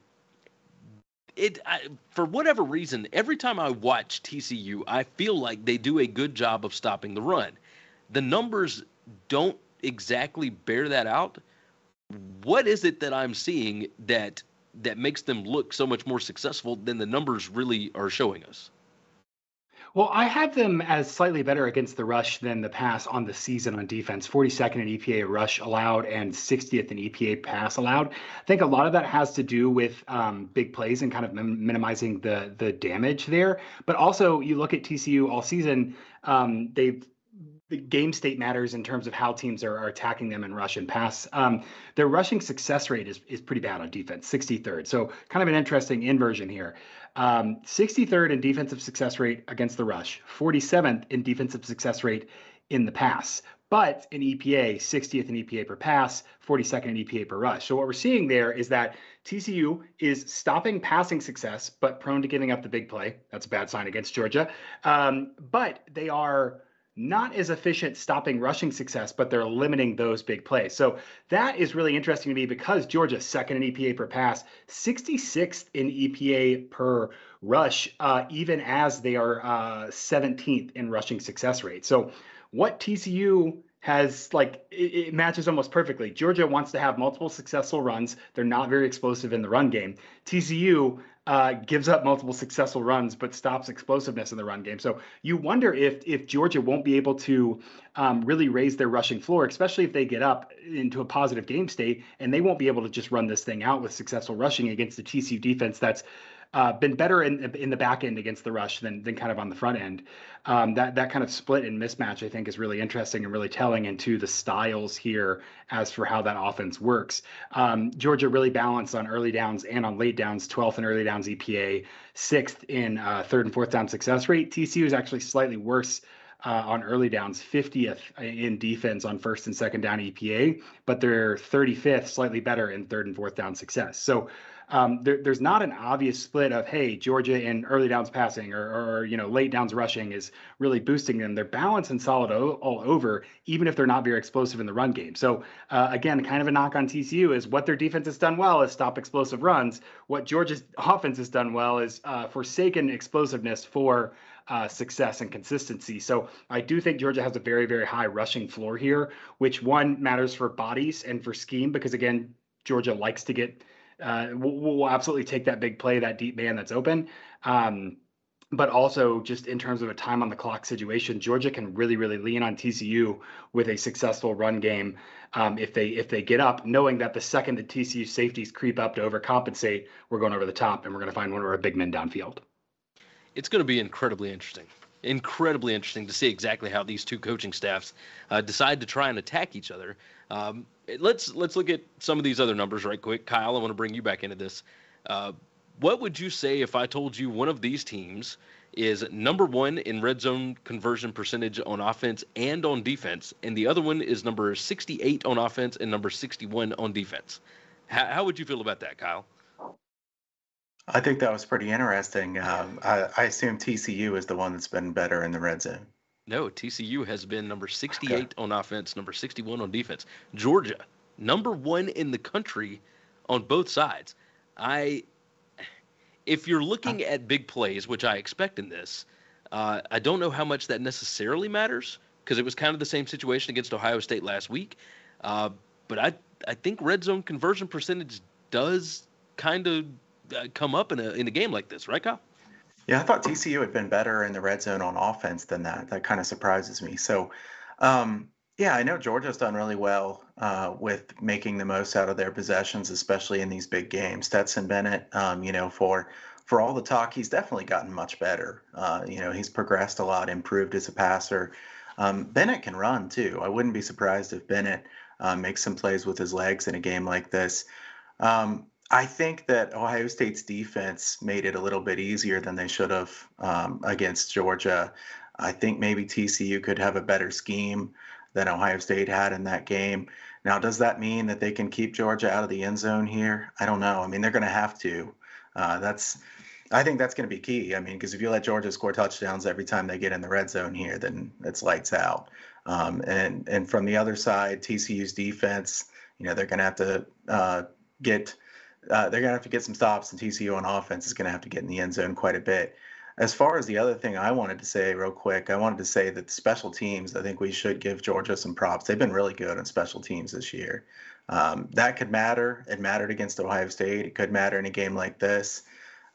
It I, for whatever reason, every time I watch TCU, I feel like they do a good job of stopping the run. The numbers don't exactly bear that out what is it that I'm seeing that that makes them look so much more successful than the numbers really are showing us? Well, I have them as slightly better against the rush than the pass on the season on defense. 42nd in EPA rush allowed and 60th in EPA pass allowed. I think a lot of that has to do with um, big plays and kind of minimizing the the damage there. But also, you look at TCU all season. Um, they've the game state matters in terms of how teams are, are attacking them in rush and pass. Um, their rushing success rate is, is pretty bad on defense, 63rd. So kind of an interesting inversion here. Um, 63rd in defensive success rate against the rush, 47th in defensive success rate in the pass. But in EPA, 60th in EPA per pass, 42nd in EPA per rush. So what we're seeing there is that TCU is stopping passing success, but prone to giving up the big play. That's a bad sign against Georgia. Um, but they are not as efficient stopping rushing success, but they're limiting those big plays. So that is really interesting to me because Georgia second in EPA per pass, 66th in EPA per rush, uh, even as they are uh, 17th in rushing success rate. So what TCU has like it, it, matches almost perfectly. Georgia wants to have multiple successful runs. They're not very explosive in the run game. TCU uh, gives up multiple successful runs but stops explosiveness in the run game. So you wonder if if Georgia won't be able to um, really raise their rushing floor, especially if they get up into a positive game state, and they won't be able to just run this thing out with successful rushing against the TCU defense that's uh, been better in in the back end against the rush than than kind of on the front end. Um, that that kind of split and mismatch, I think, is really interesting and really telling into the styles here as for how that offense works. Um, Georgia really balanced on early downs and on late downs, 12th in early downs EPA, sixth in uh, third and fourth down success rate. TCU is actually slightly worse. Uh, on early downs, 50th in defense on first and second down EPA, but they're 35th, slightly better in third and fourth down success. So um, there, there's not an obvious split of hey Georgia in early downs passing or, or you know late downs rushing is really boosting them. They're balanced and solid o- all over, even if they're not very explosive in the run game. So uh, again, kind of a knock on TCU is what their defense has done well is stop explosive runs. What Georgia's offense has done well is uh, forsaken explosiveness for uh, success and consistency. So I do think Georgia has a very, very high rushing floor here, which one matters for bodies and for scheme because again, Georgia likes to get uh, we'll, we'll, absolutely take that big play, that deep man that's open. Um, but also just in terms of a time on the clock situation, Georgia can really, really lean on TCU with a successful run game um, if they if they get up, knowing that the second the TCU safeties creep up to overcompensate, we're going over the top and we're going to find one of our big men downfield. It's going to be incredibly interesting. Incredibly interesting to see exactly how these two coaching staffs uh, decide to try and attack each other. Um, let's let's look at some of these other numbers right quick. Kyle, I want to bring you back into this. Uh, what would you say if I told you one of these teams is number one in red zone conversion percentage on offense and on defense, and the other one is number 68 on offense and number 61 on defense? How, how would you feel about that, Kyle? I think that was pretty interesting. Um, I, I, assume TCU is the one that's been better in the red zone. No, TCU has been number 68 okay. on offense, number 61 on defense. Georgia, number one in the country on both sides. I if you're looking at big plays, which I expect in this, uh, I don't know how much that necessarily matters because it was kind of the same situation against Ohio State last week. Uh, but I I think red zone conversion percentage does kind of uh, come up in a in a game like this, right, Kyle? Yeah, I thought TCU had been better in the red zone on offense than that. That kind of surprises me. So, um, yeah, I know Georgia's done really well uh, with making the most out of their possessions, especially in these big games. Stetson Bennett, um, you know, for for all the talk, he's definitely gotten much better. Uh, you know, he's progressed a lot, improved as a passer. Um, Bennett can run too. I wouldn't be surprised if Bennett uh, makes some plays with his legs in a game like this. Um, I think that Ohio State's defense made it a little bit easier than they should have um, against Georgia. I think maybe TCU could have a better scheme than Ohio State had in that game. Now, does that mean that they can keep Georgia out of the end zone here? I don't know. I mean, they're going to have to. Uh, that's, I think that's going to be key. I mean, because if you let Georgia score touchdowns every time they get in the red zone here, then it's lights out. Um, and and from the other side, TCU's defense, you know, they're going to have to uh, get. Uh, they're going to have to get some stops, and TCU on offense is going to have to get in the end zone quite a bit. As far as the other thing I wanted to say, real quick, I wanted to say that the special teams, I think we should give Georgia some props. They've been really good on special teams this year. Um, that could matter. It mattered against Ohio State. It could matter in a game like this.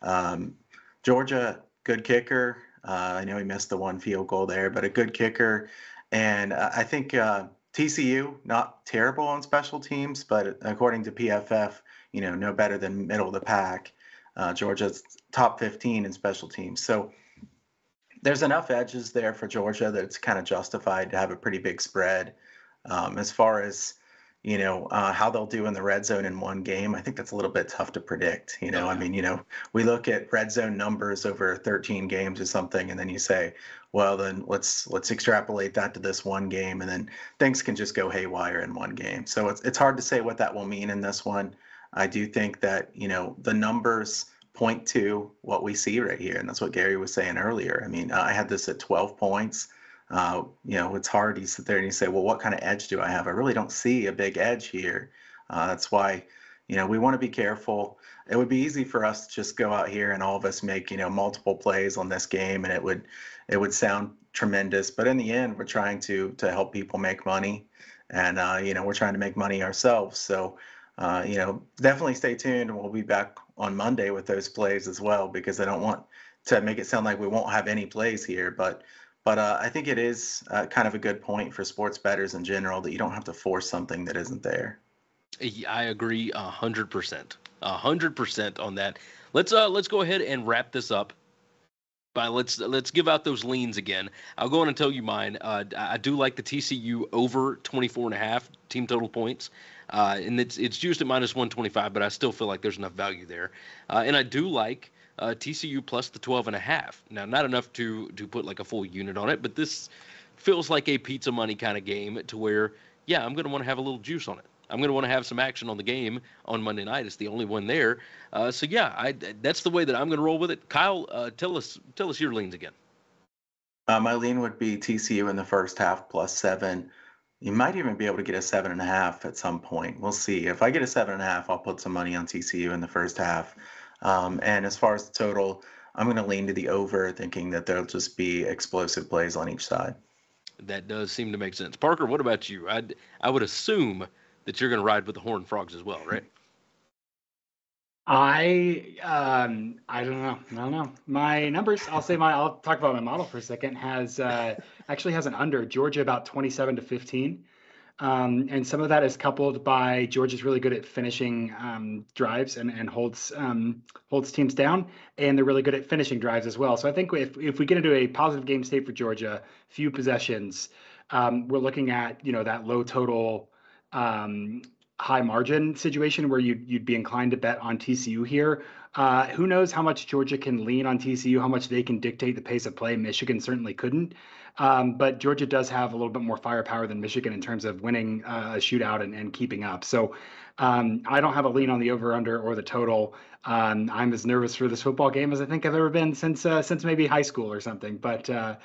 Um, Georgia, good kicker. Uh, I know he missed the one field goal there, but a good kicker. And uh, I think uh, TCU, not terrible on special teams, but according to PFF, you know, no better than middle of the pack. Uh, Georgia's top 15 in special teams. So there's enough edges there for Georgia that it's kind of justified to have a pretty big spread. Um, as far as you know uh, how they'll do in the red zone in one game, I think that's a little bit tough to predict. You know, I mean, you know, we look at red zone numbers over 13 games or something, and then you say, well, then let's let's extrapolate that to this one game, and then things can just go haywire in one game. So it's it's hard to say what that will mean in this one. I do think that you know the numbers point to what we see right here, and that's what Gary was saying earlier. I mean, I had this at 12 points. Uh, you know, it's hard. You sit there and you say, well, what kind of edge do I have? I really don't see a big edge here. Uh, that's why, you know, we want to be careful. It would be easy for us to just go out here and all of us make, you know, multiple plays on this game, and it would, it would sound tremendous. But in the end, we're trying to to help people make money, and uh, you know, we're trying to make money ourselves. So uh, you know, definitely stay tuned. We'll be back on Monday with those plays as well because I don't want to make it sound like we won't have any plays here. But but uh, I think it is uh, kind of a good point for sports bettors in general that you don't have to force something that isn't there. I agree hundred percent, hundred percent on that. Let's uh let's go ahead and wrap this up. By let's let's give out those leans again. I'll go on and tell you mine. Uh, I do like the TCU over 24 and a half team total points. Uh, and it's it's juiced at minus 125, but I still feel like there's enough value there. Uh, and I do like uh, TCU plus the 12 and a half. Now, not enough to to put like a full unit on it, but this feels like a pizza money kind of game to where, yeah, I'm going to want to have a little juice on it. I'm going to want to have some action on the game on Monday night. It's the only one there. Uh, so yeah, I, that's the way that I'm going to roll with it. Kyle, uh, tell us tell us your leans again. Uh, my lean would be TCU in the first half plus seven. You might even be able to get a seven and a half at some point. We'll see. If I get a seven and a half, I'll put some money on TCU in the first half. Um, and as far as the total, I'm going to lean to the over, thinking that there'll just be explosive plays on each side. That does seem to make sense. Parker, what about you? I I would assume that you're going to ride with the Horned Frogs as well, right? I um I don't know. I don't know. My numbers, I'll say my I'll talk about my model for a second, has uh actually has an under Georgia about 27 to 15. Um, and some of that is coupled by Georgia's really good at finishing um, drives and, and holds um, holds teams down, and they're really good at finishing drives as well. So I think if if we get into a positive game state for Georgia, few possessions, um, we're looking at you know that low total um, high margin situation where you'd, you'd be inclined to bet on TCU here. Uh, who knows how much Georgia can lean on TCU, how much they can dictate the pace of play. Michigan certainly couldn't. Um, but Georgia does have a little bit more firepower than Michigan in terms of winning uh, a shootout and, and keeping up. So um, I don't have a lean on the over under or the total. Um, I'm as nervous for this football game as I think I've ever been since uh, since maybe high school or something. But uh,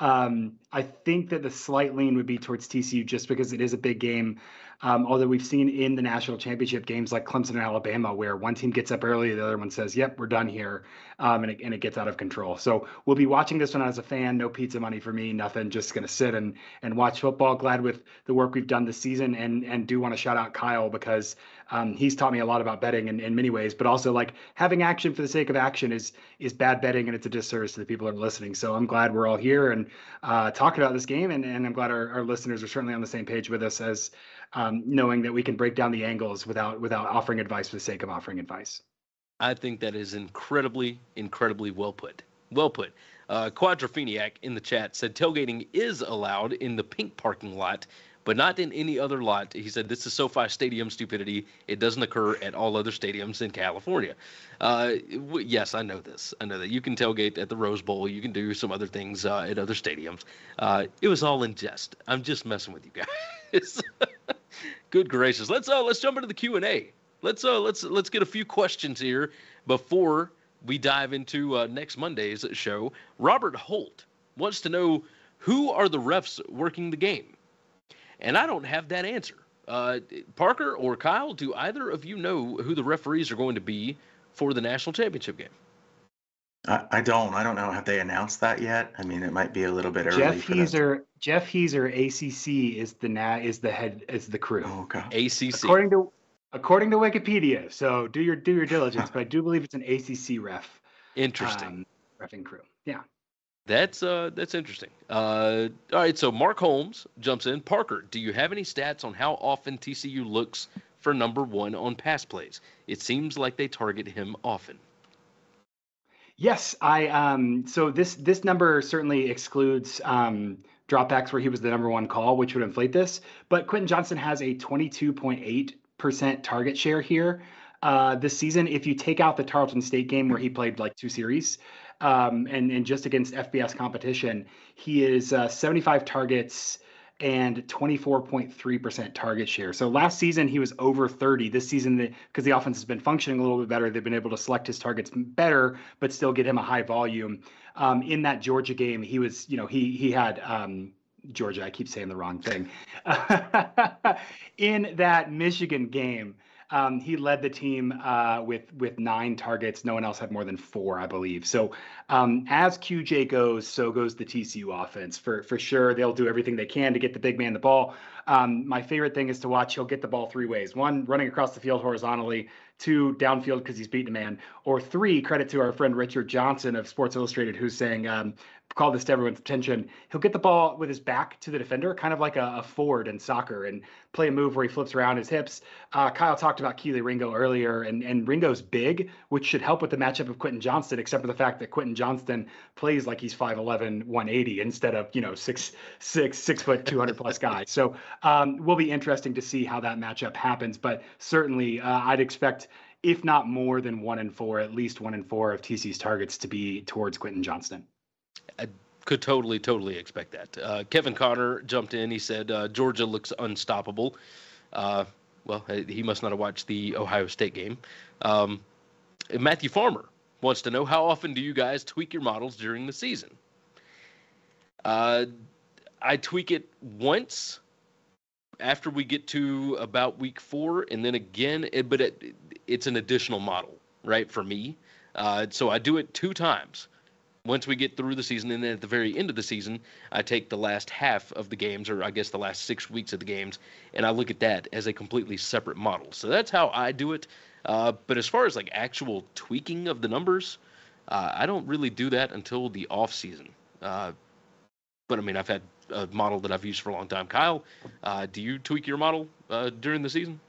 um, I think that the slight lean would be towards TCU just because it is a big game. Um, although we've seen in the national championship games like Clemson and Alabama, where one team gets up early, the other one says, "Yep, we're done here," um, and, it, and it gets out of control. So we'll be watching this one as a fan. No pizza money for me. Nothing. Just gonna sit and and watch football. Glad with the work we've done this season, and and do want to shout out Kyle because um, he's taught me a lot about betting in, in many ways. But also like having action for the sake of action is is bad betting, and it's a disservice to the people that are listening. So I'm glad we're all here and uh, talking about this game, and and I'm glad our, our listeners are certainly on the same page with us as um, knowing that we can break down the angles without without offering advice for the sake of offering advice. I think that is incredibly, incredibly well put. Well put. Uh, in the chat said tailgating is allowed in the pink parking lot, but not in any other lot. He said this is SoFi Stadium stupidity. It doesn't occur at all other stadiums in California. Uh, yes, I know this. I know that you can tailgate at the Rose Bowl. You can do some other things uh, at other stadiums. Uh, it was all in jest. I'm just messing with you guys. Good gracious. Let's uh let's jump into the Q and A. Let's uh let's let's get a few questions here before we dive into uh, next Monday's show. Robert Holt wants to know who are the refs working the game, and I don't have that answer. Uh, Parker or Kyle, do either of you know who the referees are going to be for the national championship game? I, I don't. I don't know. Have they announced that yet? I mean, it might be a little bit early. Jeff for them. Jeff Heeser, ACC is the na- is the head is the crew. Oh, okay. ACC. According to according to Wikipedia, so do your do your diligence. but I do believe it's an ACC ref. Interesting. Um, refing crew. Yeah. That's uh that's interesting. Uh all right, so Mark Holmes jumps in. Parker, do you have any stats on how often TCU looks for number 1 on pass plays? It seems like they target him often. Yes, I um so this this number certainly excludes um dropbacks where he was the number one call, which would inflate this. But Quentin Johnston has a 22.8% target share here uh, this season. If you take out the Tarleton State game where he played like two series, um, and and just against FBS competition, he is uh, 75 targets and 24.3% target share. So last season he was over 30. This season, because the, the offense has been functioning a little bit better, they've been able to select his targets better, but still get him a high volume. Um, in that Georgia game, he was, you know, he he had um, Georgia. I keep saying the wrong thing. in that Michigan game, um, he led the team uh, with with nine targets. No one else had more than four, I believe. So um, as QJ goes, so goes the TCU offense. For for sure, they'll do everything they can to get the big man the ball. Um, my favorite thing is to watch. He'll get the ball three ways: one, running across the field horizontally; two, downfield because he's beating a man; or three, credit to our friend Richard Johnson of Sports Illustrated, who's saying, um, call this to everyone's attention. He'll get the ball with his back to the defender, kind of like a, a forward in soccer, and play a move where he flips around his hips. Uh, Kyle talked about Kelee Ringo earlier, and, and Ringo's big, which should help with the matchup of Quentin Johnston, except for the fact that Quentin Johnston plays like he's 5'11, 180 instead of, you know, six, six, six foot, 200 plus guy. So um, will be interesting to see how that matchup happens. But certainly, uh, I'd expect, if not more than one in four, at least one in four of TC's targets to be towards Quentin Johnston. I could totally, totally expect that. Uh, Kevin Connor jumped in. He said uh, Georgia looks unstoppable. Uh, well, he must not have watched the Ohio State game. Um, Matthew Farmer wants to know how often do you guys tweak your models during the season? Uh, I tweak it once after we get to about week four, and then again, it, but it, it's an additional model, right, for me. Uh, so I do it two times once we get through the season, and then at the very end of the season, I take the last half of the games, or I guess the last six weeks of the games, and I look at that as a completely separate model. So that's how I do it. Uh, but as far as like actual tweaking of the numbers, uh, I don't really do that until the off season. Uh, but I mean, I've had a model that I've used for a long time. Kyle, uh, do you tweak your model uh, during the season?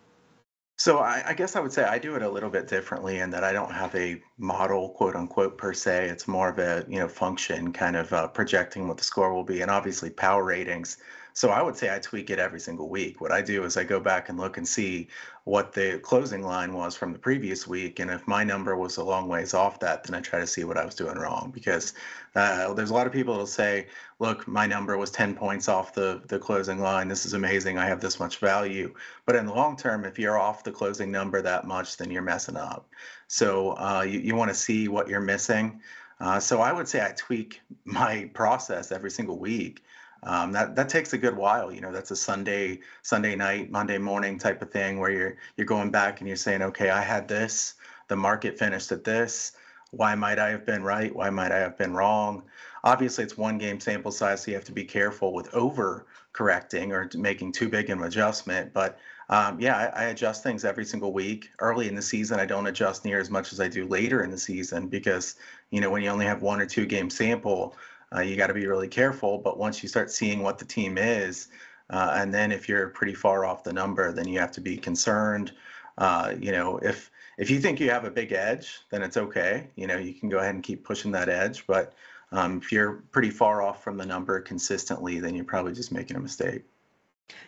So I, I guess I would say I do it a little bit differently in that I don't have a model, quote unquote, per se. It's more of a you know function, kind of uh, projecting what the score will be, and obviously power ratings. So I would say I tweak it every single week. What I do is I go back and look and see what the closing line was from the previous week. And if my number was a long ways off that, then I try to see what I was doing wrong. Because uh, there's a lot of people that'll say, look, my number was 10 points off the, the closing line. This is amazing. I have this much value. But in the long term, if you're off the closing number that much, then you're messing up. So uh, you, you want to see what you're missing. Uh, so I would say I tweak my process every single week um, that that takes a good while. You know, that's a Sunday Sunday night, Monday morning type of thing where you're you're going back and you're saying, okay, I had this, the market finished at this. Why might I have been right? Why might I have been wrong? Obviously, it's one game sample size, so you have to be careful with over correcting or making too big an adjustment. But um, yeah, I, I, adjust things every single week. Early in the season, I don't adjust near as much as I do later in the season because you know when you only have one or two game sample, uh, you got to be really careful. But once you start seeing what the team is, uh, and then if you're pretty far off the number, then you have to be concerned. Uh, you know, if if you think you have a big edge, then it's okay. You know, you can go ahead and keep pushing that edge. But um, if you're pretty far off from the number consistently, then you're probably just making a mistake.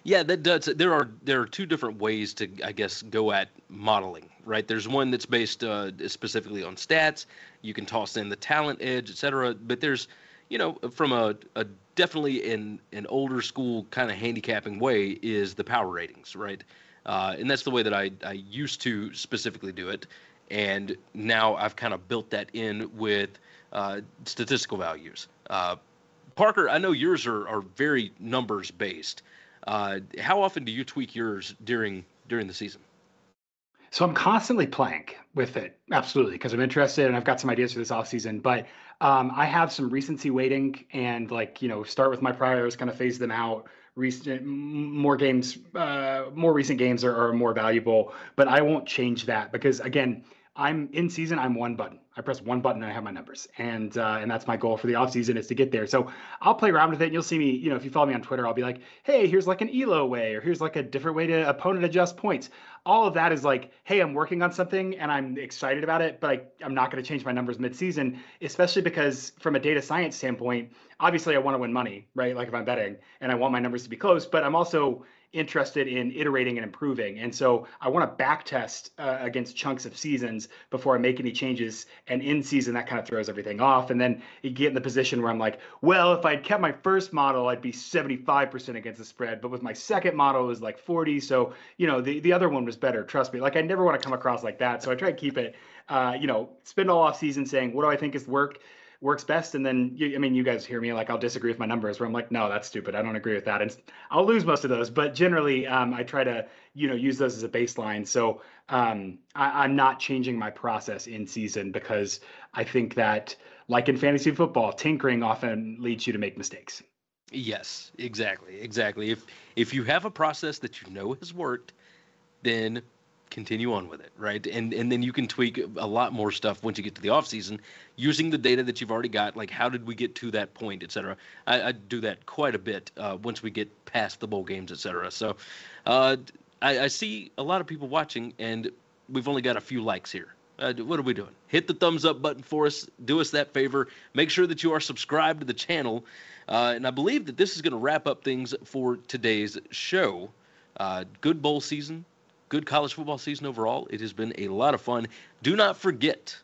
Yeah, that does. There are there are two different ways to, I guess, go at modeling. Right. There's one that's based uh, specifically on stats. You can toss in the talent edge, etc. But there's you know, from a, a definitely in an older school kind of handicapping way is the power ratings, right? Uh, and that's the way that I, I used to specifically do it. And now I've kind of built that in with uh, statistical values. Uh, Parker, I know yours are, are very numbers based. Uh, how often do you tweak yours during during the season? So I'm constantly playing with it, absolutely, because I'm interested and I've got some ideas for this off season. But um, I have some recency weighting and like you know start with my priors, kind of phase them out. Recent more games, uh, more recent games are, are more valuable, but I won't change that because again, I'm in season. I'm one button. I press one button and I have my numbers, and uh, and that's my goal for the off season is to get there. So I'll play around with it. And you'll see me. You know, if you follow me on Twitter, I'll be like, hey, here's like an elo way, or here's like a different way to opponent adjust points. All of that is like, hey, I'm working on something and I'm excited about it, but I, I'm not going to change my numbers mid-season, especially because from a data science standpoint, obviously I want to win money, right? Like if I'm betting, and I want my numbers to be close, but I'm also interested in iterating and improving. And so I want to back test uh, against chunks of seasons before I make any changes. And in season, that kind of throws everything off. And then you get in the position where I'm like, well, if I'd kept my first model, I'd be 75% against the spread. But with my second model, it was like 40. So, you know, the, the other one was better. Trust me. Like I never want to come across like that. So I try to keep it, uh, you know, spend all off season saying, what do I think is work? Works best. And then, you, I mean, you guys hear me like I'll disagree with my numbers where I'm like, no, that's stupid. I don't agree with that. And I'll lose most of those. But generally, um, I try to, you know, use those as a baseline. So um, I, I'm not changing my process in season because I think that, like in fantasy football, tinkering often leads you to make mistakes. Yes, exactly, exactly. If if you have a process that you know has worked, then continue on with it, right? And and then you can tweak a lot more stuff once you get to the off season using the data that you've already got. Like how did we get to that point, et cetera. I, I do that quite a bit uh, once we get past the bowl games, et cetera. So uh, I, I, see a lot of people watching, and we've only got a few likes here. Uh, what are we doing? Hit the thumbs up button for us. Do us that favor. Make sure that you are subscribed to the channel. Uh, and I believe that this is going to wrap up things for today's show. Uh, good bowl season good college football season overall. It has been a lot of fun. Do not forget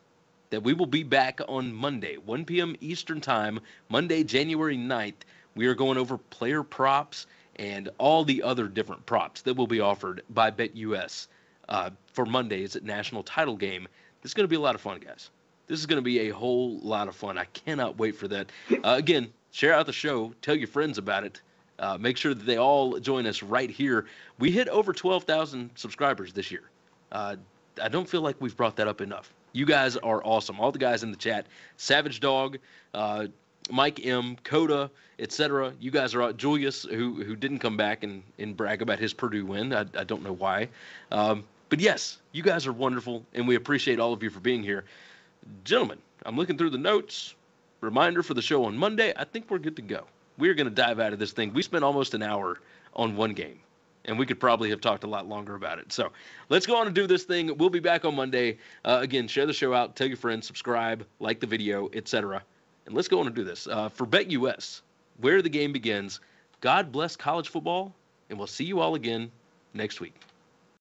that we will be back on Monday, 1 p.m. Eastern Time, Monday, January 9th. We are going over player props and all the other different props that will be offered by BetUS uh, for Monday's national title game. This is going to be a lot of fun, guys. This is going to be a whole lot of fun. I cannot wait for that. Uh, again, share out the show, tell your friends about it. Uh, make sure that they all join us right here. We hit over 12,000 subscribers this year. Uh, I don't feel like we've brought that up enough. You guys are awesome. All the guys in the chat, Savage Dog, uh, Mike M, Coda, etc. You guys are out. Julius, who who didn't come back and, and brag about his Purdue win. I, I don't know why, um, but yes, you guys are wonderful, and we appreciate all of you for being here, gentlemen. I'm looking through the notes. Reminder for the show on Monday. I think we're good to go. We're going to dive out of this thing. We spent almost an hour on one game and we could probably have talked a lot longer about it. So let's go on and do this thing. We'll be back on Monday. Uh, again, share the show out, tell your friends, subscribe, like the video, etc. And let's go on and do this. Uh, for BetUS, where the game begins, God bless college football, and we'll see you all again next week.